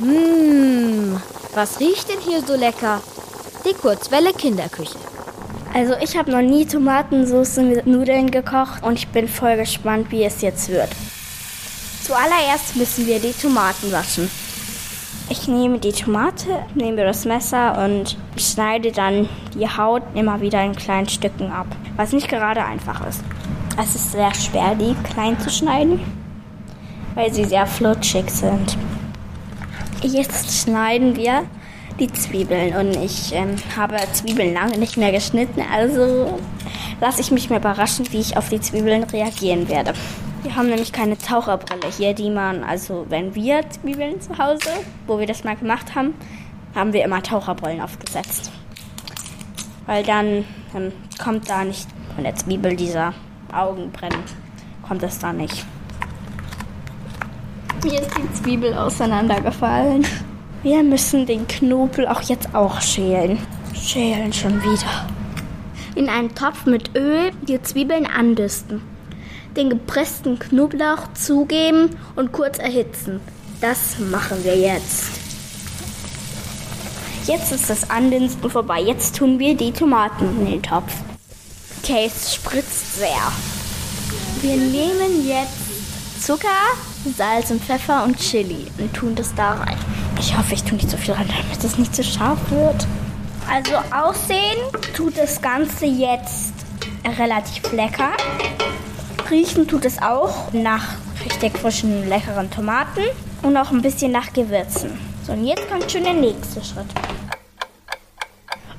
Mmh, was riecht denn hier so lecker? Die Kurzwelle Kinderküche. Also ich habe noch nie Tomatensauce mit Nudeln gekocht und ich bin voll gespannt, wie es jetzt wird. Zuallererst müssen wir die Tomaten waschen. Ich nehme die Tomate, nehme das Messer und schneide dann die Haut immer wieder in kleinen Stücken ab, was nicht gerade einfach ist. Es ist sehr schwer, die klein zu schneiden, weil sie sehr flutschig sind. Jetzt schneiden wir die Zwiebeln und ich ähm, habe Zwiebeln lange nicht mehr geschnitten, also lasse ich mich mal überraschen, wie ich auf die Zwiebeln reagieren werde. Wir haben nämlich keine Taucherbrille hier, die man, also wenn wir Zwiebeln zu Hause, wo wir das mal gemacht haben, haben wir immer Taucherbrillen aufgesetzt. Weil dann ähm, kommt da nicht von der Zwiebel dieser Augenbrennen, kommt es da nicht. Hier ist die Zwiebel auseinandergefallen. Wir müssen den Knoblauch jetzt auch schälen. Schälen schon wieder. In einen Topf mit Öl die Zwiebeln andüsten den gepressten Knoblauch zugeben und kurz erhitzen. Das machen wir jetzt. Jetzt ist das Andünsten vorbei. Jetzt tun wir die Tomaten in den Topf. Es spritzt sehr. Wir nehmen jetzt Zucker, Salz und Pfeffer und Chili und tun das da rein. Ich hoffe, ich tue nicht so viel rein, damit es nicht zu scharf wird. Also aussehen tut das Ganze jetzt relativ lecker. Riechen tut es auch nach richtig frischen, leckeren Tomaten und auch ein bisschen nach Gewürzen. So, und jetzt kommt schon der nächste Schritt.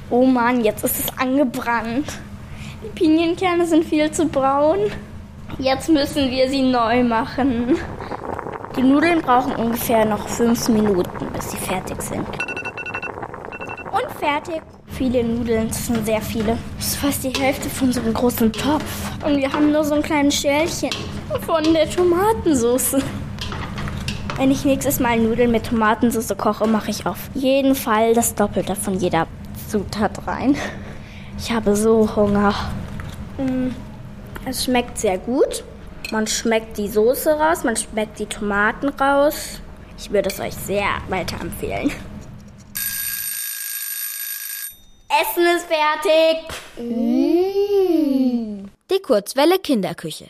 Oh Mann, jetzt ist es angebrannt. Die Pinienkerne sind viel zu braun. Jetzt müssen wir sie neu machen. Die Nudeln brauchen ungefähr noch fünf Minuten, bis sie fertig sind. Und fertig. Viele Nudeln, das sind sehr viele. Das ist fast die Hälfte von so einem großen Topf. Und wir haben nur so ein kleines Schälchen von der Tomatensauce. Wenn ich nächstes Mal Nudeln mit Tomatensauce koche, mache ich auf jeden Fall das Doppelte von jeder Zutat rein. Ich habe so Hunger. Mm, es schmeckt sehr gut. Man schmeckt die Soße raus, man schmeckt die Tomaten raus. Ich würde es euch sehr weiterempfehlen. Essen ist fertig. Die Kurzwelle Kinderküche.